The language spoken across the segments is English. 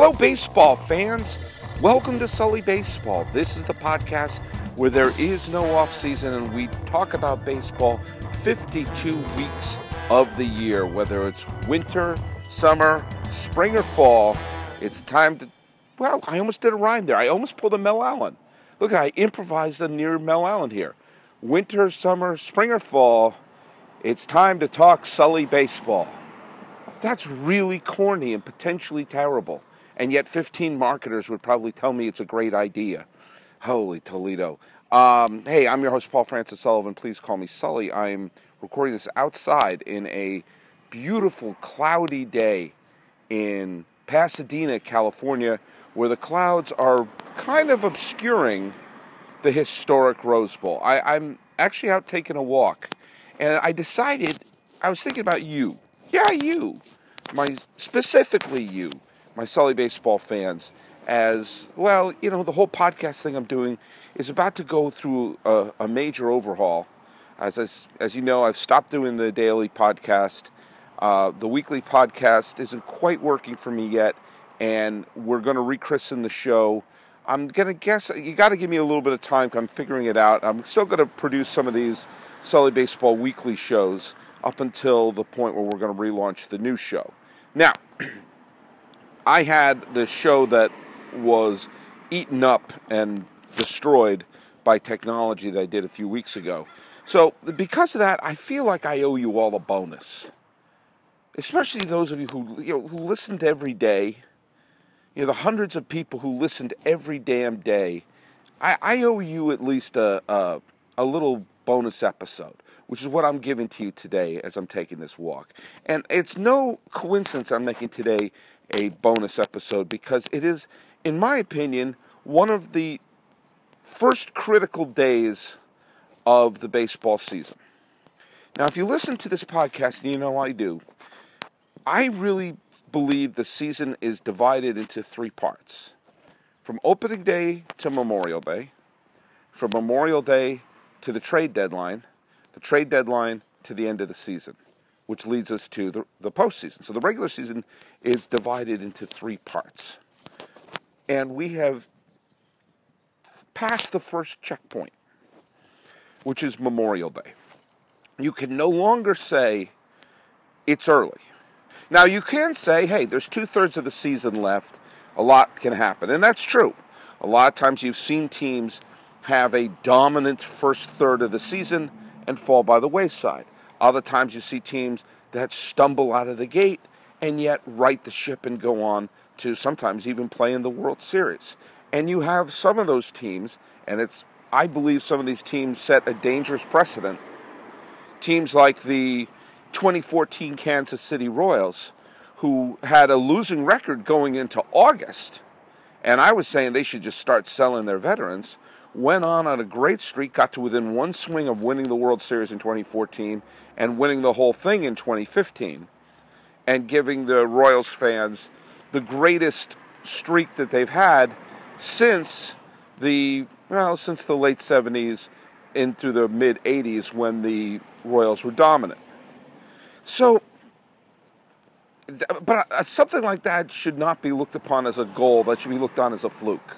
Hello, baseball fans. Welcome to Sully Baseball. This is the podcast where there is no offseason and we talk about baseball 52 weeks of the year, whether it's winter, summer, spring, or fall. It's time to. Well, I almost did a rhyme there. I almost pulled a Mel Allen. Look, I improvised a near Mel Allen here. Winter, summer, spring, or fall. It's time to talk Sully baseball. That's really corny and potentially terrible. And yet, 15 marketers would probably tell me it's a great idea. Holy Toledo. Um, hey, I'm your host, Paul Francis Sullivan. Please call me Sully. I'm recording this outside in a beautiful, cloudy day in Pasadena, California, where the clouds are kind of obscuring the historic Rose Bowl. I, I'm actually out taking a walk, and I decided I was thinking about you. Yeah, you. My specifically you my Sully baseball fans as well. You know, the whole podcast thing I'm doing is about to go through a, a major overhaul. As, as, as you know, I've stopped doing the daily podcast. Uh, the weekly podcast isn't quite working for me yet, and we're going to rechristen the show. I'm going to guess you got to give me a little bit of time. Because I'm figuring it out. I'm still going to produce some of these Sully Baseball weekly shows up until the point where we're going to relaunch the new show. Now, I had this show that was eaten up and destroyed by technology that I did a few weeks ago. So, because of that, I feel like I owe you all a bonus. Especially those of you who you know who listened every day. You know, the hundreds of people who listened every damn day. I, I owe you at least a, a a little bonus episode, which is what I'm giving to you today as I'm taking this walk. And it's no coincidence I'm making today a bonus episode because it is, in my opinion, one of the first critical days of the baseball season. Now, if you listen to this podcast, and you know I do, I really believe the season is divided into three parts from opening day to Memorial Day, from Memorial Day to the trade deadline, the trade deadline to the end of the season which leads us to the, the postseason. So the regular season is divided into three parts. And we have passed the first checkpoint, which is Memorial Day. You can no longer say it's early. Now, you can say, hey, there's two thirds of the season left, a lot can happen. And that's true. A lot of times you've seen teams have a dominant first third of the season and fall by the wayside. Other times you see teams that stumble out of the gate and yet right the ship and go on to sometimes even play in the World Series. And you have some of those teams, and it's I believe some of these teams set a dangerous precedent. Teams like the 2014 Kansas City Royals, who had a losing record going into August, and I was saying they should just start selling their veterans went on on a great streak, got to within one swing of winning the World Series in 2014 and winning the whole thing in 2015, and giving the Royals fans the greatest streak that they've had since the well since the late 70s into the mid 80s when the Royals were dominant. So but uh, something like that should not be looked upon as a goal. That should be looked on as a fluke.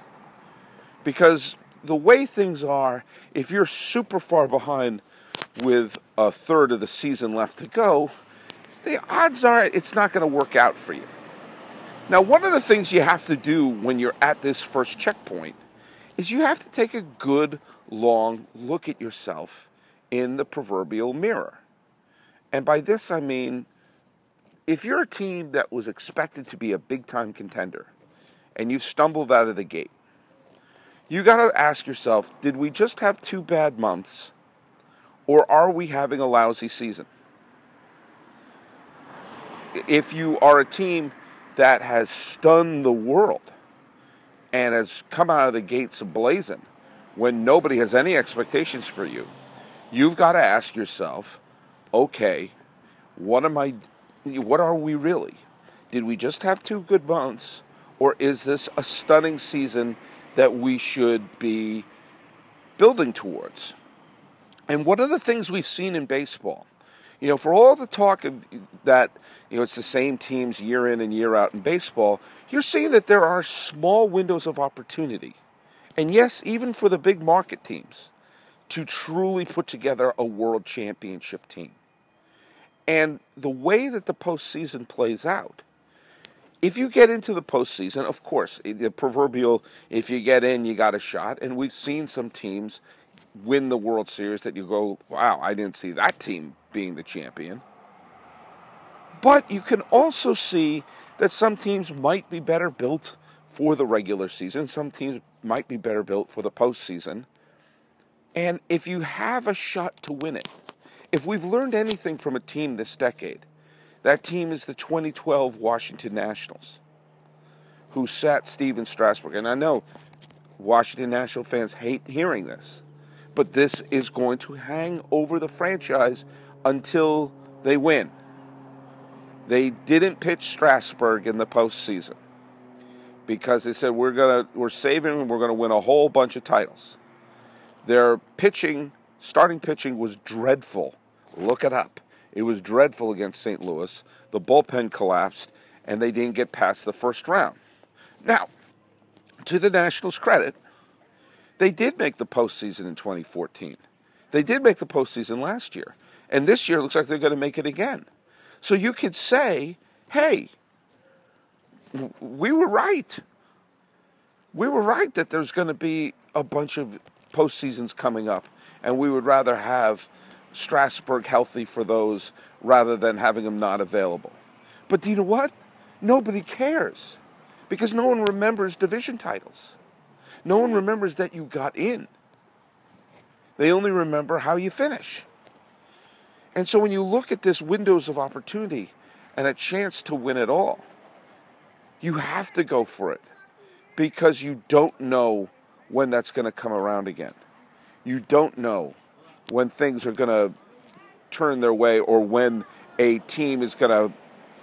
Because the way things are, if you're super far behind with a third of the season left to go, the odds are it's not going to work out for you. Now, one of the things you have to do when you're at this first checkpoint is you have to take a good, long look at yourself in the proverbial mirror. And by this, I mean if you're a team that was expected to be a big time contender and you've stumbled out of the gate, you got to ask yourself did we just have two bad months, or are we having a lousy season? If you are a team that has stunned the world and has come out of the gates blazing when nobody has any expectations for you, you've got to ask yourself, okay, what am I what are we really? Did we just have two good months or is this a stunning season that we should be building towards. And one of the things we've seen in baseball You know, for all the talk of that, you know, it's the same teams year in and year out in baseball, you're seeing that there are small windows of opportunity. And yes, even for the big market teams to truly put together a world championship team. And the way that the postseason plays out, if you get into the postseason, of course, eh, the proverbial, if you get in, you got a shot. And we've seen some teams win the World Series that you go, wow, I didn't see that team being the champion. But you can also see that some teams might be better built for the regular season, some teams might be better built for the postseason. And if you have a shot to win it, if we've learned anything from a team this decade, that team is the 2012 Washington Nationals, who sat Stephen Strasburg. And I know Washington National fans hate hearing this, but this is going to hang over the franchise until they win. They didn't pitch Strasburg in the postseason because they said we're gonna we're saving and we're gonna win a whole bunch of titles. Their pitching, starting pitching was dreadful. Look it up. It was dreadful against St. Louis. The bullpen collapsed, and they didn't get past the first round. Now, to the Nationals' credit, they did make the postseason in 2014. They did make the postseason last year. And this year looks like they're going to make it again. So you could say, hey, we were right. We were right that there's going to be a bunch of postseasons coming up, and we would rather have Strasburg healthy for those rather than having him not available. But do you know what? Nobody cares because no one remembers division titles. No one remembers that you got in. They only remember how you finish. And so when you look at this windows of opportunity and a chance to win it all, you have to go for it because you don't know when that's going to come around again. You don't know when things are going to turn their way or when a team is going to,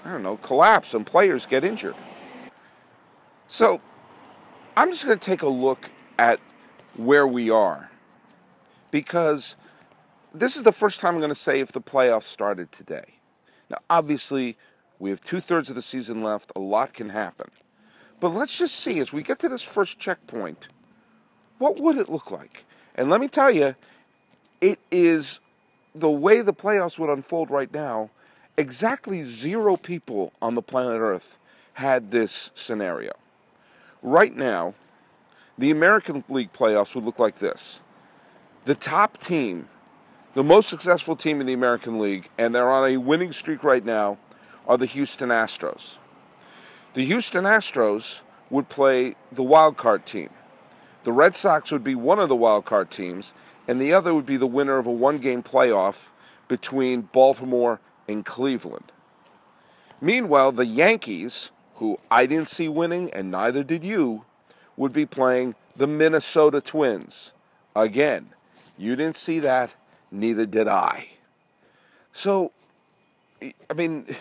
I don't know, collapse and players get injured. So I'm just going to take a look at where we are because this is the first time I'm going to say if the playoffs started today. Now, obviously, we have two thirds of the season left. A lot can happen. But let's just see as we get to this first checkpoint, what would it look like? And let me tell you, it is the way the playoffs would unfold right now. Exactly zero people on the planet Earth had this scenario. Right now, the American League playoffs would look like this the top team, the most successful team in the American League, and they're on a winning streak right now, are the Houston Astros. The Houston Astros would play the wild card team. The Red Sox would be one of the wild card teams, and the other would be the winner of a one game playoff between Baltimore and Cleveland. Meanwhile, the Yankees, who I didn't see winning and neither did you, would be playing the Minnesota Twins. Again, you didn't see that, neither did I. So, I mean,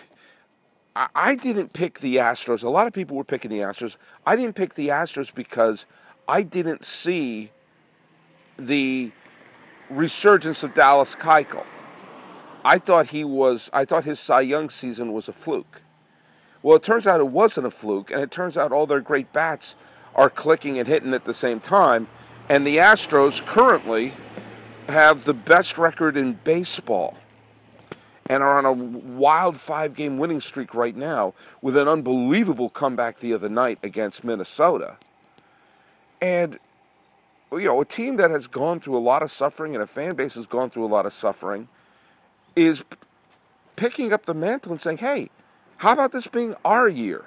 I didn't pick the Astros. A lot of people were picking the Astros. I didn't pick the Astros because I didn't see the resurgence of Dallas Keuchel. I thought he was. I thought his Cy Young season was a fluke. Well, it turns out it wasn't a fluke, and it turns out all their great bats are clicking and hitting at the same time. And the Astros currently have the best record in baseball and are on a wild five game winning streak right now with an unbelievable comeback the other night against Minnesota. And, you know, a team that has gone through a lot of suffering and a fan base has gone through a lot of suffering is picking up the mantle and saying, hey, how about this being our year?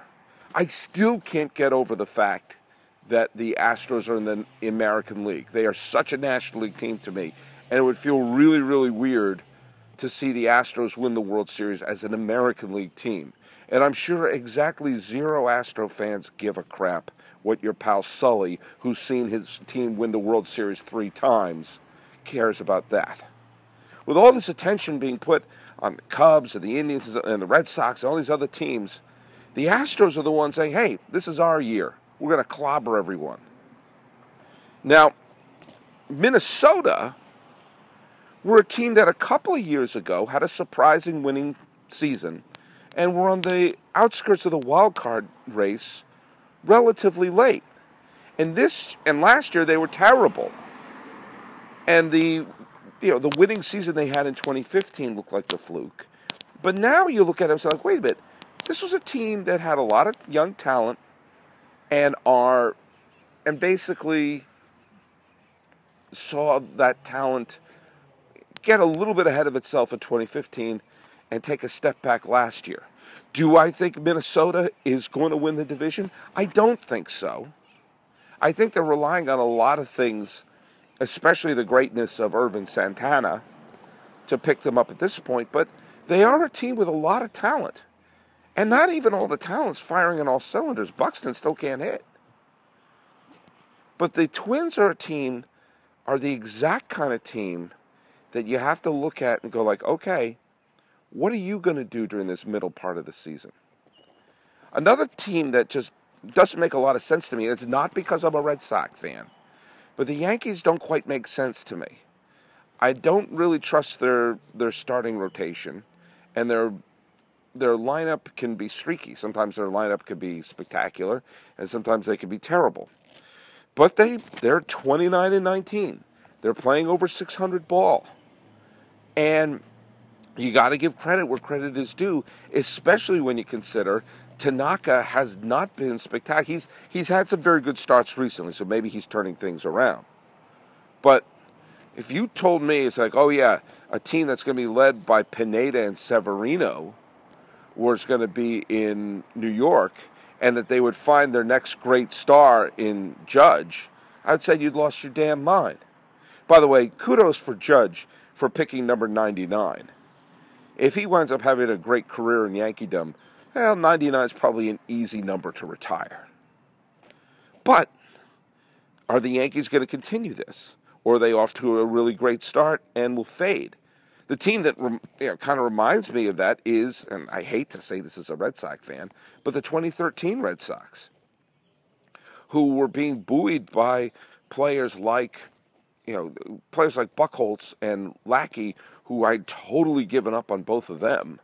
I still can't get over the fact that the Astros are in the American League. They are such a National League team to me and it would feel really, really weird to see the Astros win the World Series as an American League team. And I'm sure exactly zero Astro fans give a crap what your pal Sully, who's seen his team win the World Series three times, cares about that. With all this attention being put on the Cubs and the Indians and the Red Sox and all these other teams, the Astros are the ones saying, hey, this is our year. We're going to clobber everyone. Now, Minnesota were a team that a couple of years ago had a surprising winning season and were on the outskirts of the wild card race relatively late. And this and last year they were terrible. And the you know, the winning season they had in 2015 looked like the fluke. But now you look at it and say like, wait a minute, this was a team that had a lot of young talent and are and basically saw that talent get a little bit ahead of itself in 2015 and take a step back last year. Do I think Minnesota is going to win the division? I don't think so. I think they're relying on a lot of things, especially the greatness of Ervin Santana, to pick them up at this point, but they are a team with a lot of talent. And not even all the talent's firing on all cylinders. Buxton still can't hit. But the Twins are a team, are the exact kind of team that you have to look at and go like, okay, what are you going to do during this middle part of the season? Another team that just doesn't make a lot of sense to me, it's not because I'm a Red Sox fan, but the Yankees don't quite make sense to me. I don't really trust their their starting rotation, and their their lineup can be streaky. Sometimes their lineup can be spectacular, and sometimes they can be terrible. But they they're 29 and 19. They're playing over 600 ball, and you got to give credit where credit is due, especially when you consider Tanaka has not been spectacular. He's he's had some very good starts recently, so maybe he's turning things around. But if you told me it's like, oh yeah, a team that's going to be led by Pineda and Severino was going to be in New York, and that they would find their next great star in Judge, I'd say you'd lost your damn mind. By the way, kudos for Judge for picking number 99 if he winds up having a great career in Yankeedom, well, 99 is probably an easy number to retire. But are the Yankees going to continue this? Or are they off to a really great start and will fade? The team that you know, kind of reminds me of that is, and I hate to say this as a Red Sox fan, but the 2013 Red Sox, who were being buoyed by players like, you know, players like Buchholz and Lackey, who I'd totally given up on both of them.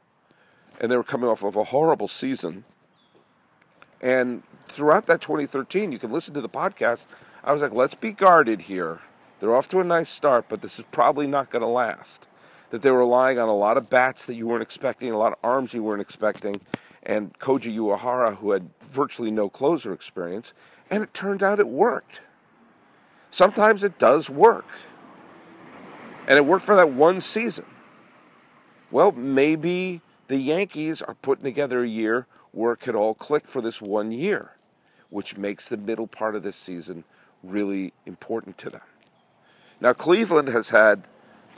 And they were coming off of a horrible season. And throughout that 2013, you can listen to the podcast. I was like, let's be guarded here. They're off to a nice start, but this is probably not going to last. That they were relying on a lot of bats that you weren't expecting, a lot of arms you weren't expecting, and Koji Uehara, who had virtually no closer experience. And it turned out it worked. Sometimes it does work. And it worked for that one season. Well, maybe the Yankees are putting together a year where it could all click for this one year, which makes the middle part of this season really important to them. Now, Cleveland has had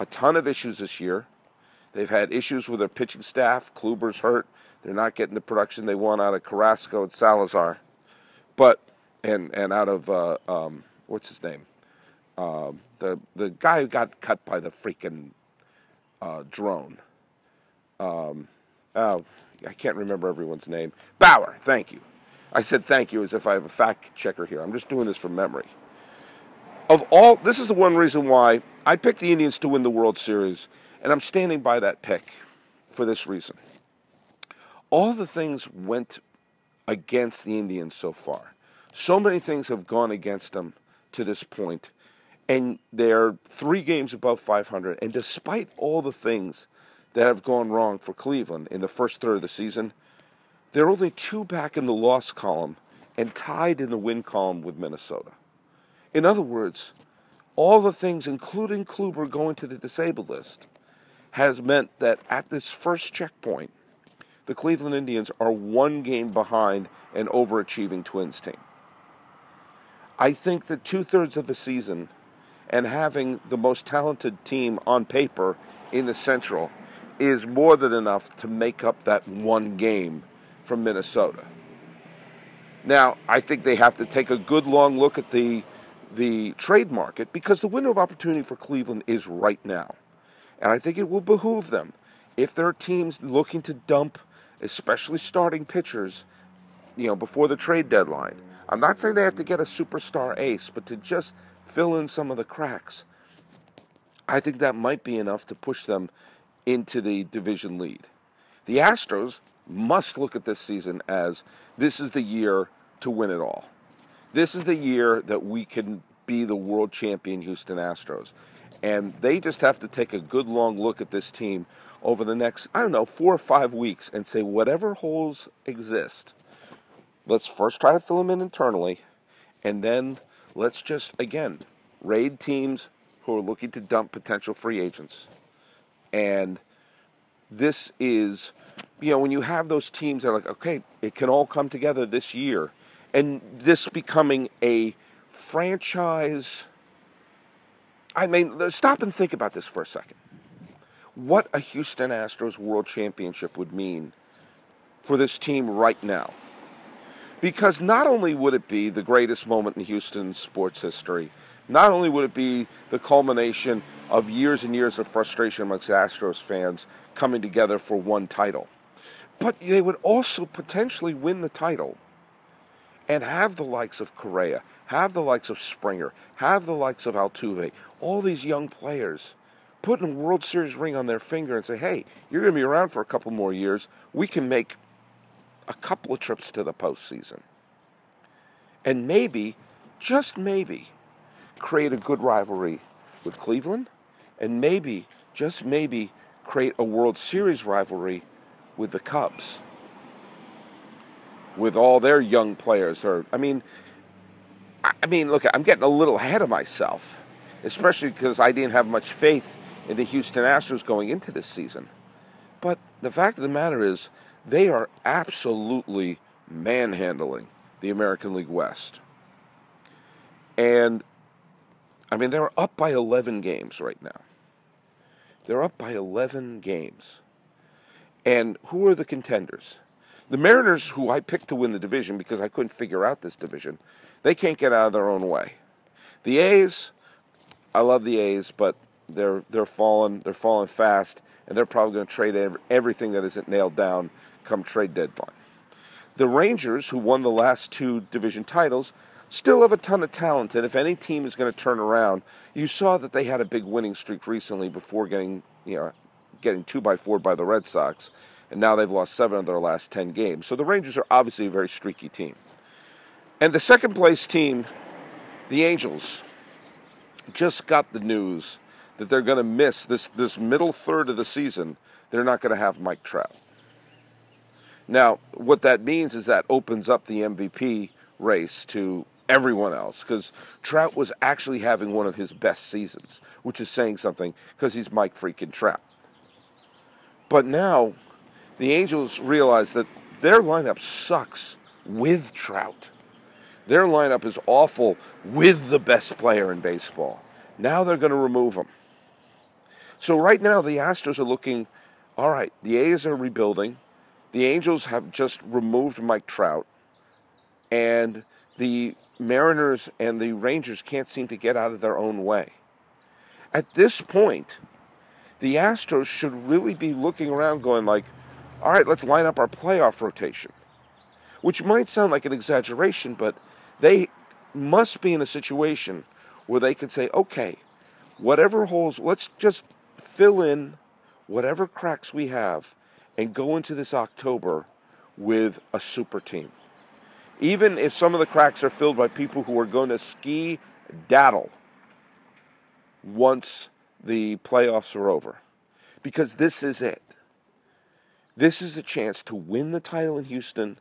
a ton of issues this year. They've had issues with their pitching staff. Kluber's hurt. They're not getting the production they want out of Carrasco and Salazar, but and and out of uh, um, what's his name, um, the the guy who got cut by the freaking uh, drone. Um, oh, I can't remember everyone's name. Bauer, thank you. I said thank you as if I have a fact checker here. I'm just doing this from memory. Of all, this is the one reason why I picked the Indians to win the World Series, and I'm standing by that pick for this reason. All the things went against the Indians so far. So many things have gone against them to this point and they're three games above 500. And despite all the things that have gone wrong for Cleveland in the first third of the season, they're only two back in the loss column and tied in the win column with Minnesota. In other words, all the things, including Kluber going to the disabled list, has meant that at this first checkpoint, the Cleveland Indians are one game behind an overachieving Twins team. I think that two thirds of the season and having the most talented team on paper in the Central is more than enough to make up that one game from Minnesota. Now, I think they have to take a good long look at the the trade market because the window of opportunity for Cleveland is right now. And I think it will behoove them if there are teams looking to dump especially starting pitchers, you know, before the trade deadline. I'm not saying they have to get a superstar ace, but to just fill in some of the cracks. I think that might be enough to push them into the division lead. The Astros must look at this season as this is the year to win it all. This is the year that we can be the world champion Houston Astros. And they just have to take a good long look at this team over the next, I don't know, four or five weeks and say, whatever holes exist, let's first try to fill them in internally. And then let's just, again, raid teams who are looking to dump potential free agents. And this is, you know, when you have those teams that are like, okay, it can all come together this year. And this becoming a franchise. I mean, stop and think about this for a second. What a Houston Astros World Championship would mean for this team right now. Because not only would it be the greatest moment in Houston sports history, not only would it be the culmination of years and years of frustration amongst Astros fans coming together for one title, but they would also potentially win the title and have the likes of Correa, have the likes of Springer, have the likes of Altuve, all these young players putting a World Series ring on their finger and say, hey, you're going to be around for a couple more years. We can make a couple of trips to the postseason. And maybe, just maybe, create a good rivalry with Cleveland. And maybe, just maybe, create a World Series rivalry with the Cubs. With all their young players. Or, I mean, I mean, look, I'm getting a little ahead of myself, especially because I didn't have much faith in the Houston Astros going into this season. But the fact of the matter is, they are absolutely manhandling the American League West. And, I mean, they're up by 11 games right now. They're up by 11 games. And who are the contenders? The Mariners, who I picked to win the division because I couldn't figure out this division, they can't get out of their own way. The A's, I love the A's, but they're they're falling they're falling fast, and they're probably going to trade every, everything that isn't nailed down come trade deadline. The Rangers, who won the last two division titles, still have a ton of talent, and if any team is going to turn around, you saw that they had a big winning streak recently before getting you know getting two by four by the Red Sox, and now they've lost seven of their last ten games. So the Rangers are obviously a very streaky team. And the second place team, the Angels, just got the news that they're going to miss this, this middle third of the season. They're not going to have Mike Trout. Now, what that means is that opens up the MVP race to everyone else because Trout was actually having one of his best seasons, which is saying something because he's Mike freaking Trout. But now the Angels realize that their lineup sucks with Trout. Their lineup is awful with the best player in baseball. Now they're going to remove him. So right now the Astros are looking, all right, the A's are rebuilding. The Angels have just removed Mike Trout. And the Mariners and the Rangers can't seem to get out of their own way. At this point, the Astros should really be looking around going like, all right, let's line up our playoff rotation. Which might sound like an exaggeration, but they must be in a situation where they can say, okay, whatever holes, let's just fill in whatever cracks we have and go into this October with a super team. Even if some of the cracks are filled by people who are going to ski daddle once the playoffs are over. Because this is it. This is a chance to win the title in Houston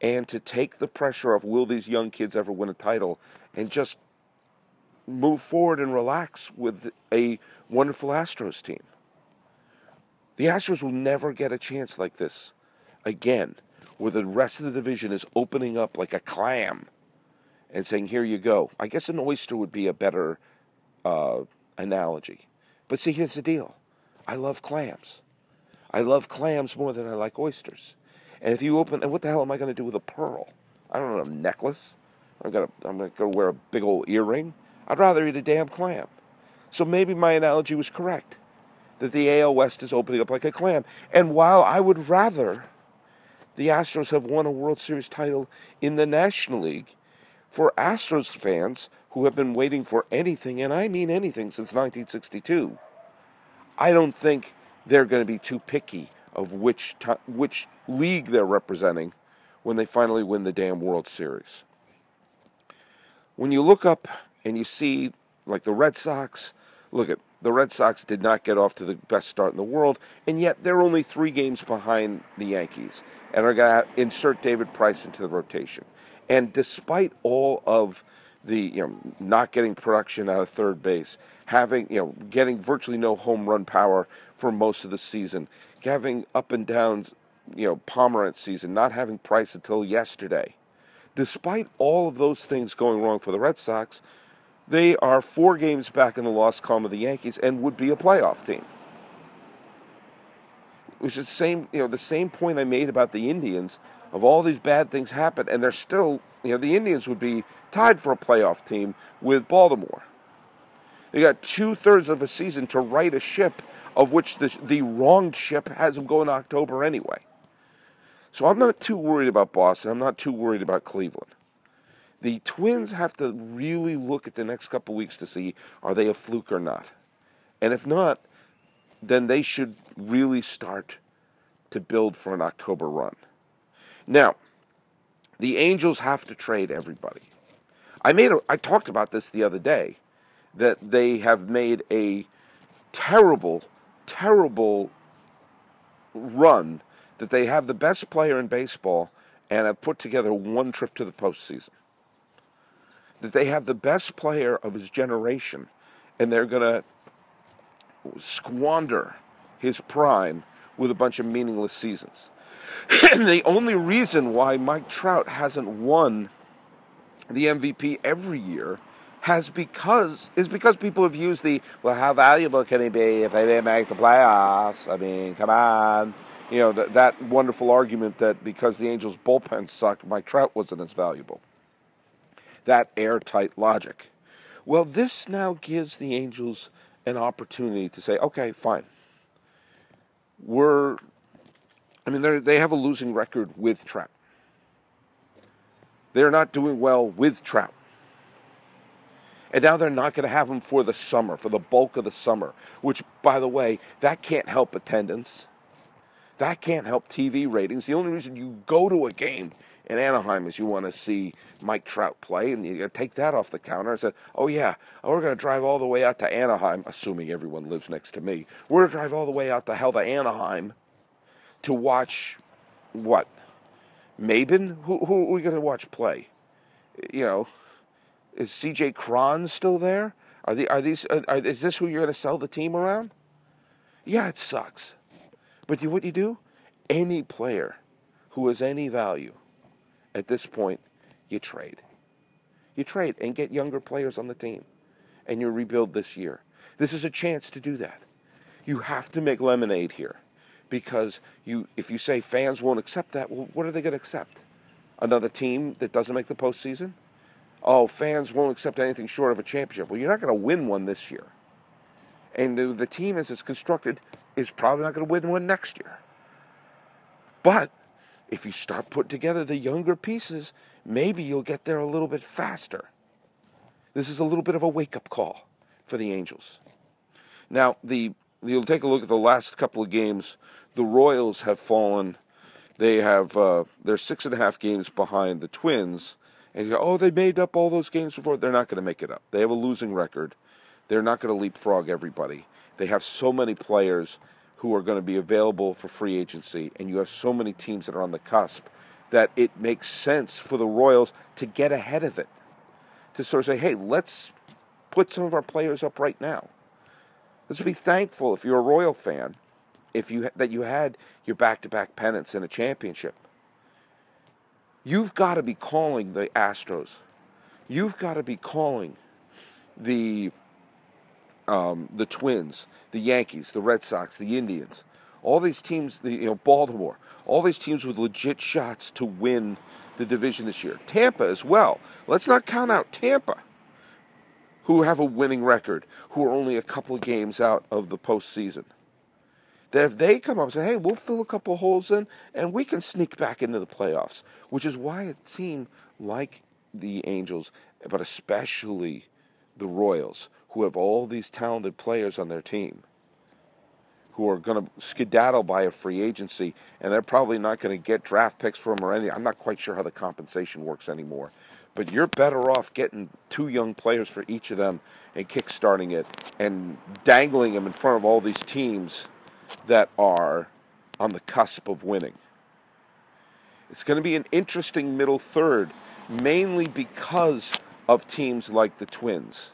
and to take the pressure off will these young kids ever win a title and just move forward and relax with a wonderful Astros team. The Astros will never get a chance like this again, where the rest of the division is opening up like a clam and saying, Here you go. I guess an oyster would be a better uh, analogy. But see, here's the deal I love clams. I love clams more than I like oysters. And if you open, and what the hell am I going to do with a pearl? I don't know, a necklace? I'm gonna, I'm gonna go wear a big old earring. I'd rather eat a damn clam. So maybe my analogy was correct that the AL West is opening up like a clam. And while I would rather the Astros have won a World Series title in the National League, for Astros fans, who have been waiting for anything, and I mean anything, since 1962, I don't think they're going to be too picky of which t- which league they're representing when they finally win the damn World Series. When you look up and you see like the Red Sox, look at the Red Sox did not get off to the best start in the world, and yet they're only three games behind the Yankees and are going to insert David Price into the rotation. And despite all of the you know not getting production out of third base, having you know getting virtually no home run power for most of the season, having up and downs, you know Pomeranz season, not having Price until yesterday. Despite all of those things going wrong for the Red Sox, they are four games back in the loss column of the Yankees and would be a playoff team. Which is the same, you know, the same point I made about the Indians. Of all these bad things happen, and they're still, you know, the Indians would be tied for a playoff team with Baltimore. They got two thirds of a season to right a ship, of which the, the wronged ship has them going October anyway. So I'm not too worried about Boston. I'm not too worried about Cleveland. The Twins have to really look at the next couple weeks to see are they a fluke or not. And if not, then they should really start to build for an October run. Now, the Angels have to trade everybody. I made a, I talked about this the other day that they have made a terrible terrible run that they have the best player in baseball and have put together one trip to the postseason that they have the best player of his generation and they're going to squander his prime with a bunch of meaningless seasons. and the only reason why Mike Trout hasn't won the MVP every year has because is because people have used the well how valuable can he be if they didn't make the playoffs? I mean, come on. You know, that that wonderful argument that because the Angels bullpen sucked, Mike Trout wasn't as valuable that airtight logic. Well, this now gives the Angels an opportunity to say, okay, fine. We're, I mean, they have a losing record with Trout. They're not doing well with Trout. And now they're not going to have him for the summer, for the bulk of the summer, which, by the way, that can't help attendance. That can't help TV ratings. The only reason you go to a game in Anaheim is you want to see Mike Trout play, and you take that off the counter. I said, "Oh yeah, we're going to drive all the way out to Anaheim, assuming everyone lives next to me. We're going to drive all the way out to hell to Anaheim to watch what? Maybin? Who, who are we going to watch play? You know, is C.J. Cron still there? Are the are these are, are, is this who you're going to sell the team around? Yeah, it sucks, but you what you do? Any player who has any value at this point, you trade. You trade and get younger players on the team, and you rebuild this year. This is a chance to do that. You have to make lemonade here, because you, if you say fans won't accept that, well, what are they going to accept? Another team that doesn't make the postseason? Oh, fans won't accept anything short of a championship. Well, you're not going to win one this year, and the, the team as it's constructed is probably not going to win one next year. But if you start putting together the younger pieces, maybe you'll get there a little bit faster. This is a little bit of a wake up call for the Angels. Now, the you'll take a look at the last couple of games. The Royals have fallen. They have uh, they're six and a half games behind the Twins. And you go, oh, they made up all those games before. They're not going to make it up. They have a losing record. They're not going to leapfrog everybody. They have so many players who are going to be available for free agency, and you have so many teams that are on the cusp that it makes sense for the Royals to get ahead of it. To sort of say, hey, let's put some of our players up right now. Let's be thankful if you're a Royal fan if you that you had your back-to-back pennants in a championship. You've got to be calling the Astros. You've got to be calling the um, the Twins, the Yankees, the Red Sox, the Indians, all these teams, the, you know, Baltimore, all these teams with legit shots to win the division this year. Tampa as well. Let's not count out Tampa, who have a winning record, who are only a couple of games out of the postseason. That if they come up and say, hey, we'll fill a couple holes in and we can sneak back into the playoffs, which is why it seemed like the Angels, but especially the Royals, who have all these talented players on their team who are going to skedaddle by a free agency, and they're probably not going to get draft picks for them or anything. I'm not quite sure how the compensation works anymore. But you're better off getting two young players for each of them and kickstarting it and dangling them in front of all these teams that are on the cusp of winning. It's going to be an interesting middle third, mainly because of teams like the Twins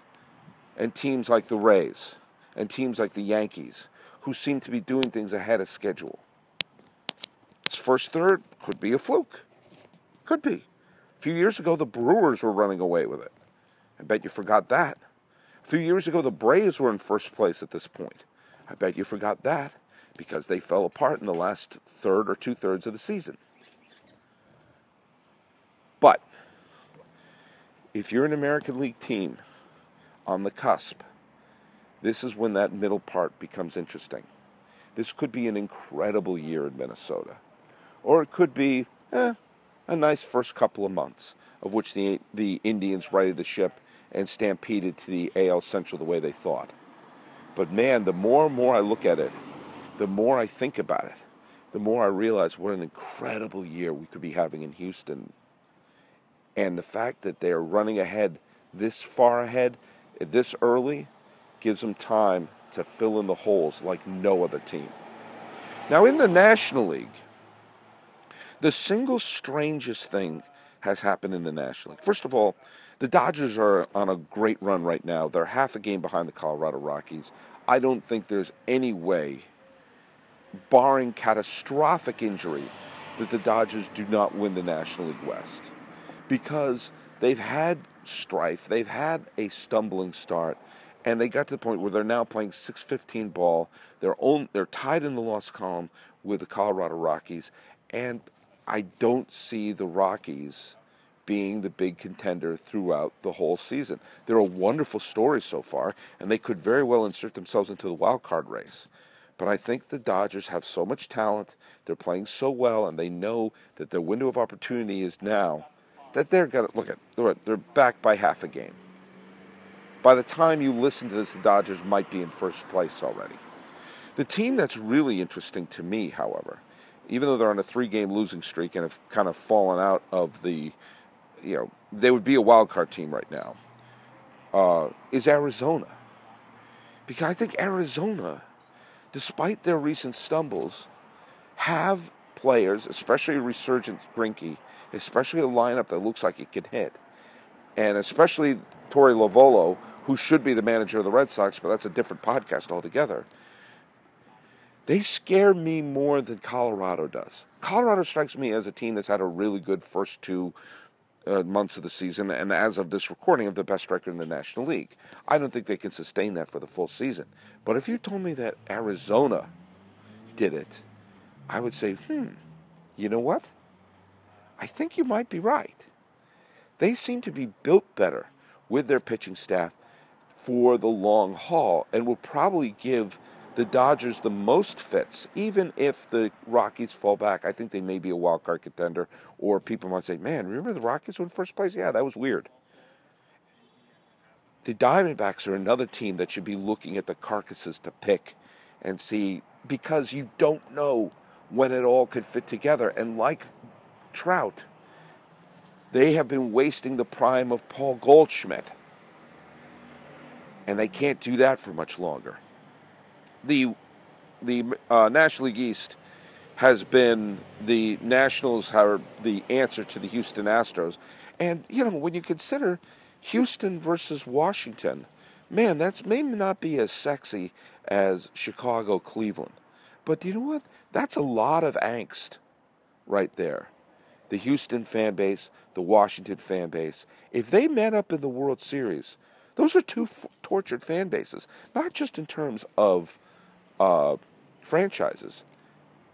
and teams like the Rays and teams like the Yankees who seem to be doing things ahead of schedule. This first third could be a fluke. Could be. A few years ago, the Brewers were running away with it. I bet you forgot that. A few years ago, the Braves were in first place at this point. I bet you forgot that because they fell apart in the last third or two thirds of the season. But if you're an American League team on the cusp, this is when that middle part becomes interesting. This could be an incredible year in Minnesota. Or it could be eh, a nice first couple of months, of which the, the Indians righted the ship and stampeded to the AL Central the way they thought. But man, the more and more I look at it, the more I think about it, the more I realize what an incredible year we could be having in Houston. And the fact that they're running ahead this far ahead, this early, gives them time to fill in the holes like no other team. Now, in the National League, the single strangest thing has happened in the National League. First of all, the Dodgers are on a great run right now. They're half a game behind the Colorado Rockies. I don't think there's any way, barring catastrophic injury, that the Dodgers do not win the National League West. Because they've had strife, they've had a stumbling start, and they got to the point where they're now playing 6-15 ball. They're own, they're tied in the loss column with the Colorado Rockies, and I don't see the Rockies being the big contender throughout the whole season. They're a wonderful story so far, and they could very well insert themselves into the wild card race. But I think the Dodgers have so much talent, they're playing so well, and they know that their window of opportunity is now that they're going to look at they're back by half a game. By the time you listen to this, the Dodgers might be in first place already. The team that's really interesting to me, however, even though they're on a three-game losing streak and have kind of fallen out of the, you know, they would be a wild card team right now, uh, is Arizona. Because I think Arizona, despite their recent stumbles, have players, especially resurgent Greinke, especially a lineup that looks like it can hit, and especially Torey Lovullo, who should be the manager of the Red Sox, but that's a different podcast altogether. They scare me more than Colorado does. Colorado strikes me as a team that's had a really good first two uh, months of the season, and as of this recording, of the best record in the National League. I don't think they can sustain that for the full season. But if you told me that Arizona did it, I would say, hmm, you know what? I think you might be right. They seem to be built better with their pitching staff for the long haul and will probably give the Dodgers the most fits, even if the Rockies fall back. I think they may be a wild card contender, or people might say, man, remember the Rockies were in first place? Yeah, that was weird. The Diamondbacks are another team that should be looking at the carcasses to pick and see, because you don't know when it all could fit together. And like Trout, they have been wasting the prime of Paul Goldschmidt. And they can't do that for much longer. The, the uh, National League East has been the Nationals are the answer to the Houston Astros. And, you know, when you consider Houston versus Washington, man, that's may not be as sexy as Chicago, Cleveland. But you know what? That's a lot of angst right there the Houston fan base, the Washington fan base, if they met up in the World Series, those are two f- tortured fan bases, not just in terms of uh, franchises.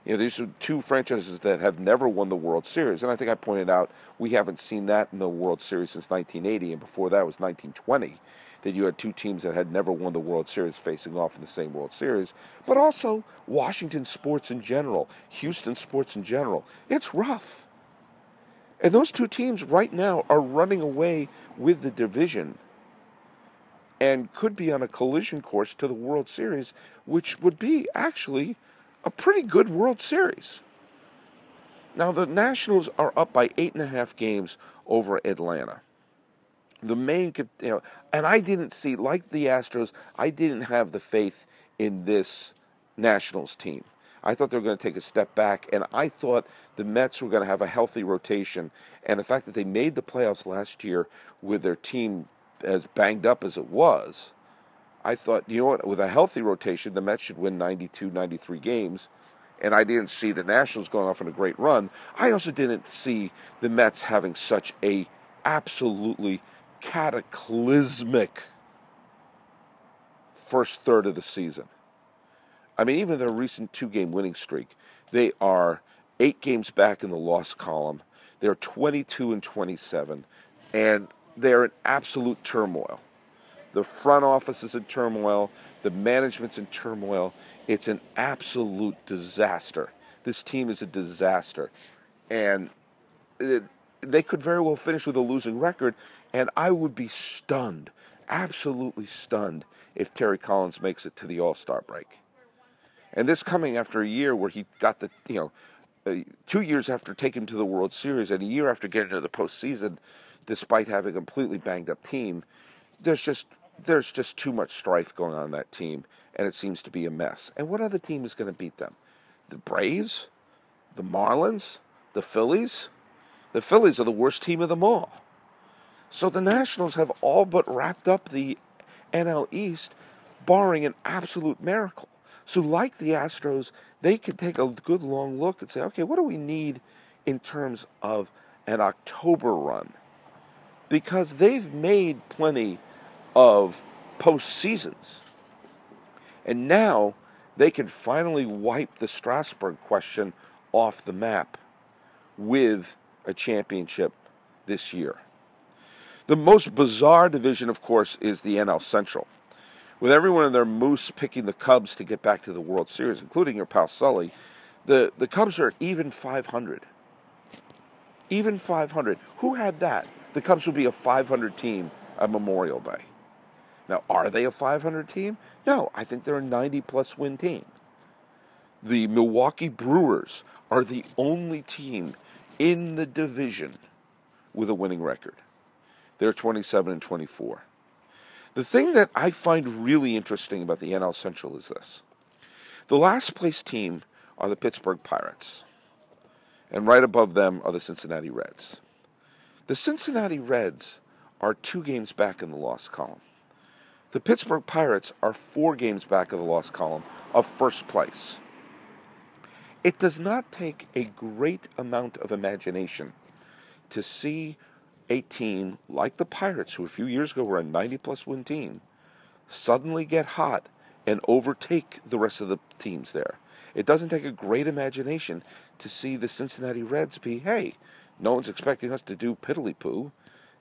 You know, these are two franchises that have never won the World Series. And I think I pointed out we haven't seen that in the World Series since 1980, and before that was 1920, that you had two teams that had never won the World Series facing off in the same World Series. But also Washington sports in general, Houston sports in general. It's rough And those two teams right now are running away with the division and could be on a collision course to the World Series, which would be actually a pretty good World Series. Now, the Nationals are up by eight and a half games over Atlanta. The main, you know, and I didn't see, like the Astros, I didn't have the faith in this Nationals team. I thought they were going to take a step back, and I thought the Mets were going to have a healthy rotation. And the fact that they made the playoffs last year with their team as banged up as it was, I thought, you know what, with a healthy rotation, the Mets should win 92, 93 games. And I didn't see the Nationals going off on a great run. I also didn't see the Mets having such a absolutely cataclysmic first third of the season. I mean, even their recent two game winning streak, they are eight games back in the loss column. They're 22 and 27, and they're in absolute turmoil. The front office is in turmoil, the management's in turmoil. It's an absolute disaster. This team is a disaster. And it, they could very well finish with a losing record, and I would be stunned, absolutely stunned, if Terry Collins makes it to the All Star break. And this coming after a year where he got the, you know, uh, two years after taking to the World Series and a year after getting to the postseason, despite having a completely banged up team, there's just there's just too much strife going on in that team, and it seems to be a mess. And what other team is going to beat them? The Braves, the Marlins, the Phillies. The Phillies are the worst team of them all. So the Nationals have all but wrapped up the NL East, barring an absolute miracle. So, like the Astros, they can take a good long look and say, okay, what do we need in terms of an October run? Because they've made plenty of postseasons. And now they can finally wipe the Strasburg question off the map with a championship this year. The most bizarre division, of course, is the NL Central with everyone in their moose picking the Cubs to get back to the World Series, including your pal Sully, the, the Cubs are even 500. Even 500. Who had that? The Cubs would be a 500 team at Memorial Day. Now, are they a 500 team? No, I think they're a 90 plus win team. The Milwaukee Brewers are the only team in the division with a winning record. They're 27 and 24. The thing that I find really interesting about the NL Central is this. The last place team are the Pittsburgh Pirates, and right above them are the Cincinnati Reds. The Cincinnati Reds are two games back in the loss column. The Pittsburgh Pirates are four games back of the loss column of first place. It does not take a great amount of imagination to see a team like the Pirates, who a few years ago were a 90 plus win team, suddenly get hot and overtake the rest of the teams there. It doesn't take a great imagination to see the Cincinnati Reds be, hey, no one's expecting us to do piddly poo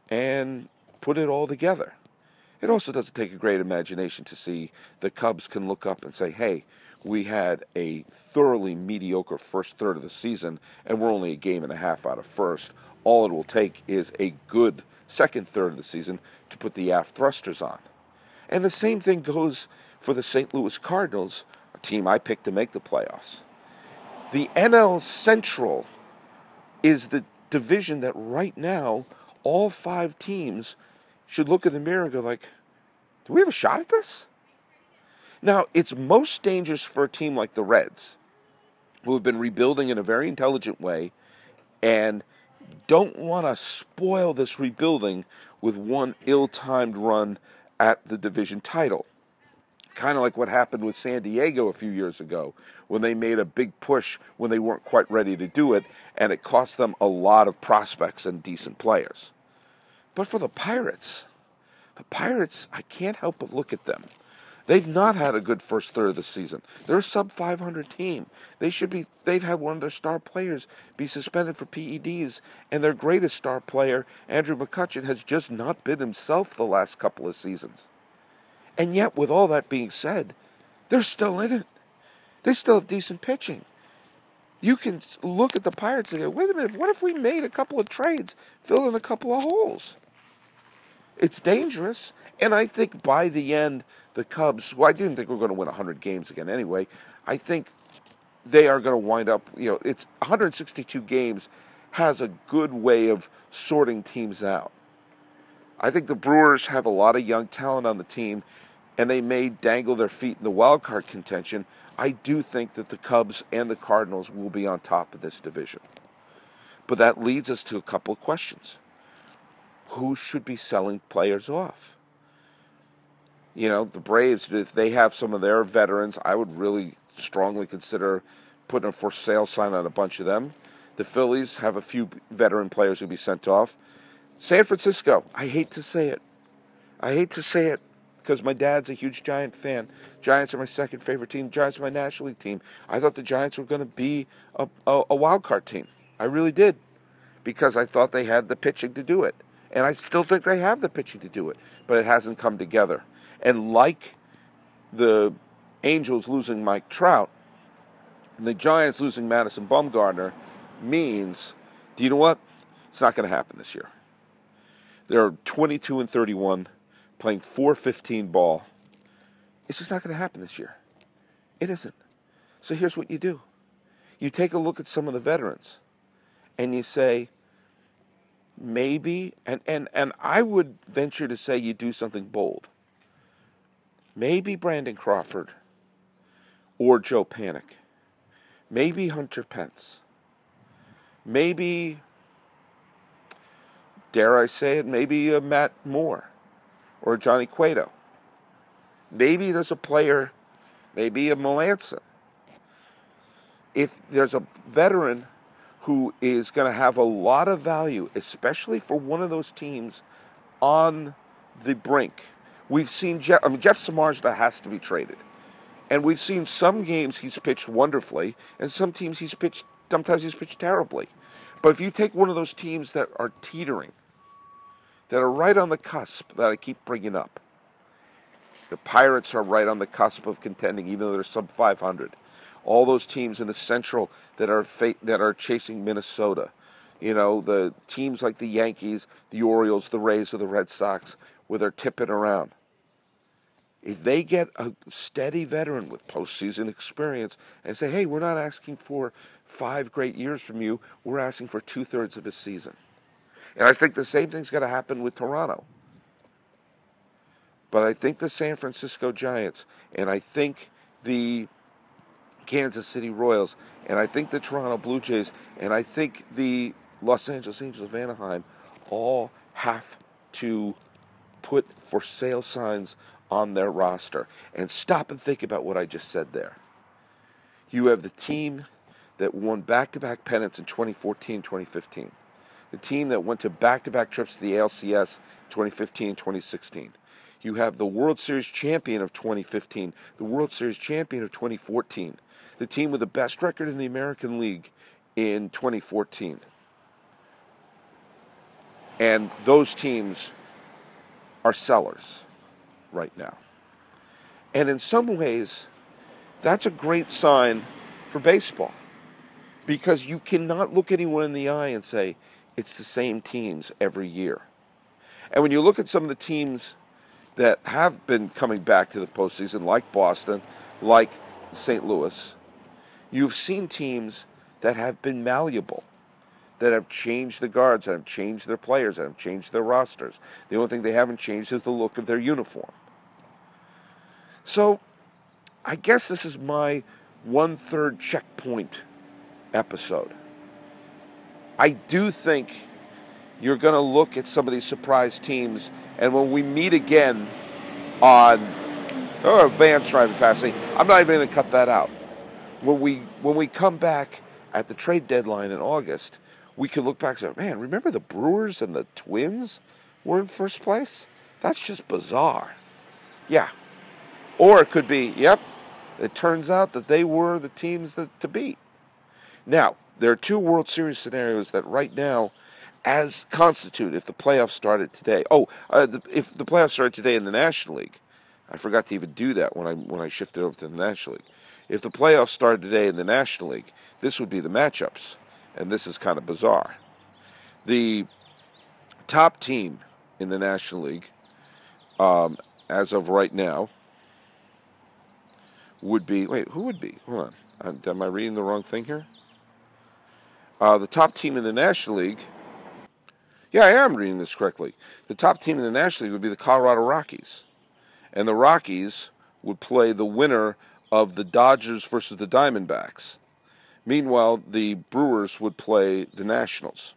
and put it all together. It also doesn't take a great imagination to see the Cubs can look up and say, hey, we had a thoroughly mediocre first third of the season, and we're only a game and a half out of first all it will take is a good second third of the season to put the aft thrusters on. And the same thing goes for the St. Louis Cardinals, a team I picked to make the playoffs. The NL Central is the division that right now all five teams should look in the mirror and go like, do we have a shot at this? Now, it's most dangerous for a team like the Reds, who have been rebuilding in a very intelligent way and don't want to spoil this rebuilding with one ill timed run at the division title. Kind of like what happened with San Diego a few years ago when they made a big push when they weren't quite ready to do it, and it cost them a lot of prospects and decent players. But for the Pirates, the Pirates, I can't help but look at them. They've not had a good first third of the season. They're a sub 500 team. They should be. They've had one of their star players be suspended for PEDs, and their greatest star player, Andrew McCutchen, has just not been himself the last couple of seasons. And yet, with all that being said, they're still in it. They still have decent pitching. you can look at the Pirates and go, wait a minute, what if we made a couple of trades, fill in a couple of holes? It's dangerous. And I think by the end, the Cubs, well, I didn't think we are going to win 100 games again anyway. I think they are going to wind up, you know, it's 162 games has a good way of sorting teams out. I think the Brewers have a lot of young talent on the team, and they may dangle their feet in the wild card contention. I do think that the Cubs and the Cardinals will be on top of this division. But that leads us to a couple of questions. Who should be selling players off? You know, the Braves, if they have some of their veterans, I would really strongly consider putting a for sale sign on a bunch of them. The Phillies have a few veteran players who'll be sent off. San Francisco, I hate to say it. I hate to say it because my dad's a huge Giant fan. Giants are my second favorite team. Giants are my National League team. I thought the Giants were going to be a, a, a wild card team. I really did because I thought they had the pitching to do it. And I still think they have the pitching to do it, but it hasn't come together. And like the Angels losing Mike Trout, and the Giants losing Madison Bumgarner means, do you know what? It's not going to happen this year. They're 22 and 31 playing 415 ball. It's just not going to happen this year. It isn't. So here's what you do you take a look at some of the veterans and you say, maybe, and, and, and I would venture to say you do something bold. Maybe Brandon Crawford or Joe Panik. Maybe Hunter Pence. Maybe, dare I say it, maybe uh, Matt Moore or Johnny Cueto. Maybe there's a player, maybe a Melancon. If there's a veteran who is going to have a lot of value, especially for one of those teams on the brink. We've seen Jeff, I mean, Jeff Samardzija has to be traded. And we've seen some games he's pitched wonderfully, and some teams he's pitched, sometimes he's pitched terribly. But if you take one of those teams that are teetering, that are right on the cusp that I keep bringing up. The Pirates are right on the cusp of contending, even though they're sub 500. All those teams in the Central that are fa- that are chasing Minnesota, you know, the teams like the Yankees, the Orioles, the Rays, or the Red Sox, where they're tipping around. If they get a steady veteran with postseason experience and say, "Hey, we're not asking for five great years from you. We're asking for two thirds of a season." And I think the same thing's going to happen with Toronto. But I think the San Francisco Giants, and I think the Kansas City Royals, and I think the Toronto Blue Jays, and I think the Los Angeles Angels of Anaheim all have to put for sale signs on their roster. And stop and think about what I just said there. You have the team that won back to back pennants in 2014 2015 the team that went to back-to-back trips to the ALCS 2015 2016. You have the World Series champion of 2015, the World Series champion of 2014, the team with the best record in the American League in 2014. And those teams are sellers right now. And in some ways, that's a great sign for baseball because you cannot look anyone in the eye and say, it's the same teams every year. And when you look at some of the teams that have been coming back to the postseason, like Boston, like St. Louis, you've seen teams that have been malleable, that have changed the guards, that have changed their players, that have changed their rosters. The only thing they haven't changed is the look of their uniform. So, I guess this is my one third checkpoint episode. I do think you're going to look at some of these surprise teams, and when we meet again on oh, Vance driving past me, I'm not even going to cut that out. When we when we come back at the trade deadline in August, we can look back and say, man, remember the Brewers and the Twins were in first place? That's just bizarre. Yeah. Or it could be, yep, it turns out that they were the teams that, to beat. Now, there are two World Series scenarios that right now, as constitute, if the playoffs started today. Oh, uh, the, if the playoffs started today in the National League, I forgot to even do that when I when I shifted over to the National League. if the playoffs started today in the National League, this would be the matchups. And this is kind of bizarre. The top team in the National League, um, as of right now, would be. Wait, who would be? Hold on. Am I reading the wrong thing here? Uh, the top team in the National League. Yeah, I am reading this correctly. The top team in the National League would be the Colorado Rockies. And the Rockies would play the winner of the Dodgers versus the Diamondbacks. Meanwhile, the Brewers would play the Nationals.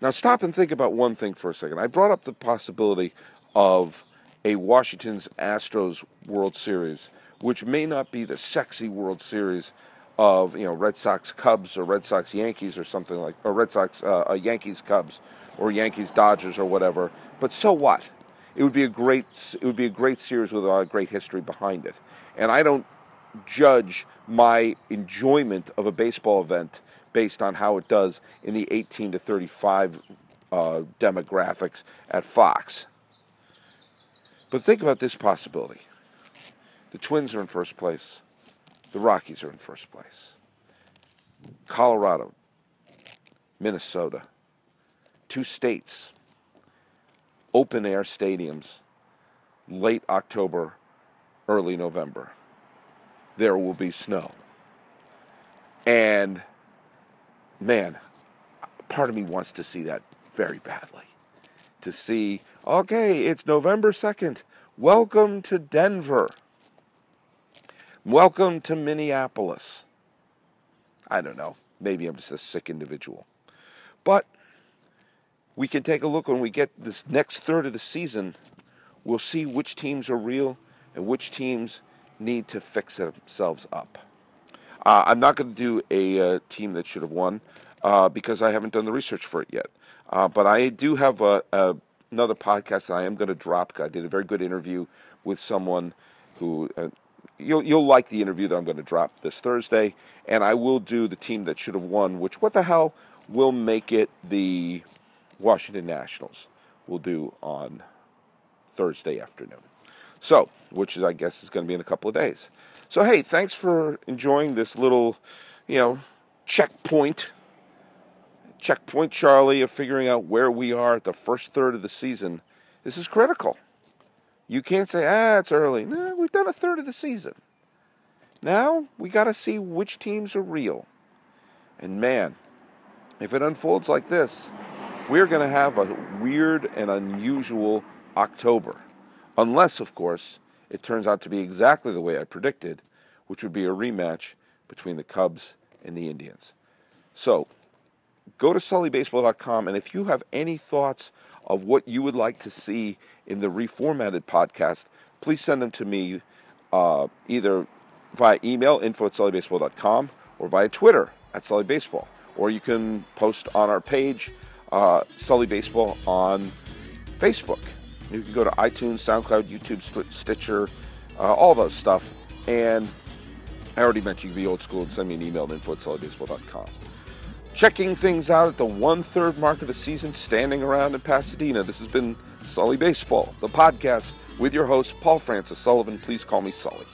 Now, stop and think about one thing for a second. I brought up the possibility of a Washington's Astros World Series, which may not be the sexy World Series of you know Red Sox Cubs or Red Sox Yankees or something like or Red Sox uh, uh, Yankees Cubs or Yankees Dodgers or whatever. But so what? It would be a great it would be a great series with a great history behind it. And I don't judge my enjoyment of a baseball event based on how it does in the 18 to 35 uh, demographics at Fox. But think about this possibility the Twins are in first place, the Rockies are in first place, Colorado, Minnesota, two states, open air stadiums, late October, early November. There will be snow. And man, part of me wants to see that very badly. To see, okay, it's November 2nd. Welcome to Denver. Welcome to Minneapolis. I don't know. Maybe I'm just a sick individual. But we can take a look when we get this next third of the season. We'll see which teams are real and which teams need to fix themselves up. Uh, I'm not going to do a uh, team that should have won uh, because I haven't done the research for it yet. Uh, but I do have a, a, another podcast that I am going to drop. I did a very good interview with someone who uh, you'll you'll like the interview that I'm going to drop this Thursday, and I will do the team that should have won. Which what the hell will make it the Washington Nationals? We'll do on Thursday afternoon. So, which is I guess is going to be in a couple of days. So, hey, thanks for enjoying this little, you know, checkpoint. Checkpoint Charlie of figuring out where we are at the first third of the season. This is critical. You can't say, ah, it's early. No, we've done a third of the season. Now we got to see which teams are real. And man, if it unfolds like this, we're going to have a weird and unusual October. Unless, of course, it turns out to be exactly the way I predicted, which would be a rematch between the Cubs and the Indians. So, go to sullybaseball.com, and if you have any thoughts of what you would like to see in the reformatted podcast, please send them to me uh, either via email, info at sullybaseball.com, or via Twitter at sullybaseball. Or you can post on our page, uh, Sully Baseball, on Facebook. You can go to iTunes, SoundCloud, YouTube, Stitcher, uh, all those stuff. And I already mentioned you can be old school and send me an email at info at sullybaseball.com. Checking things out at the one third mark of the season, standing around in Pasadena. This has been Sully Baseball, the podcast with your host, Paul Francis Sullivan. Please call me Sully.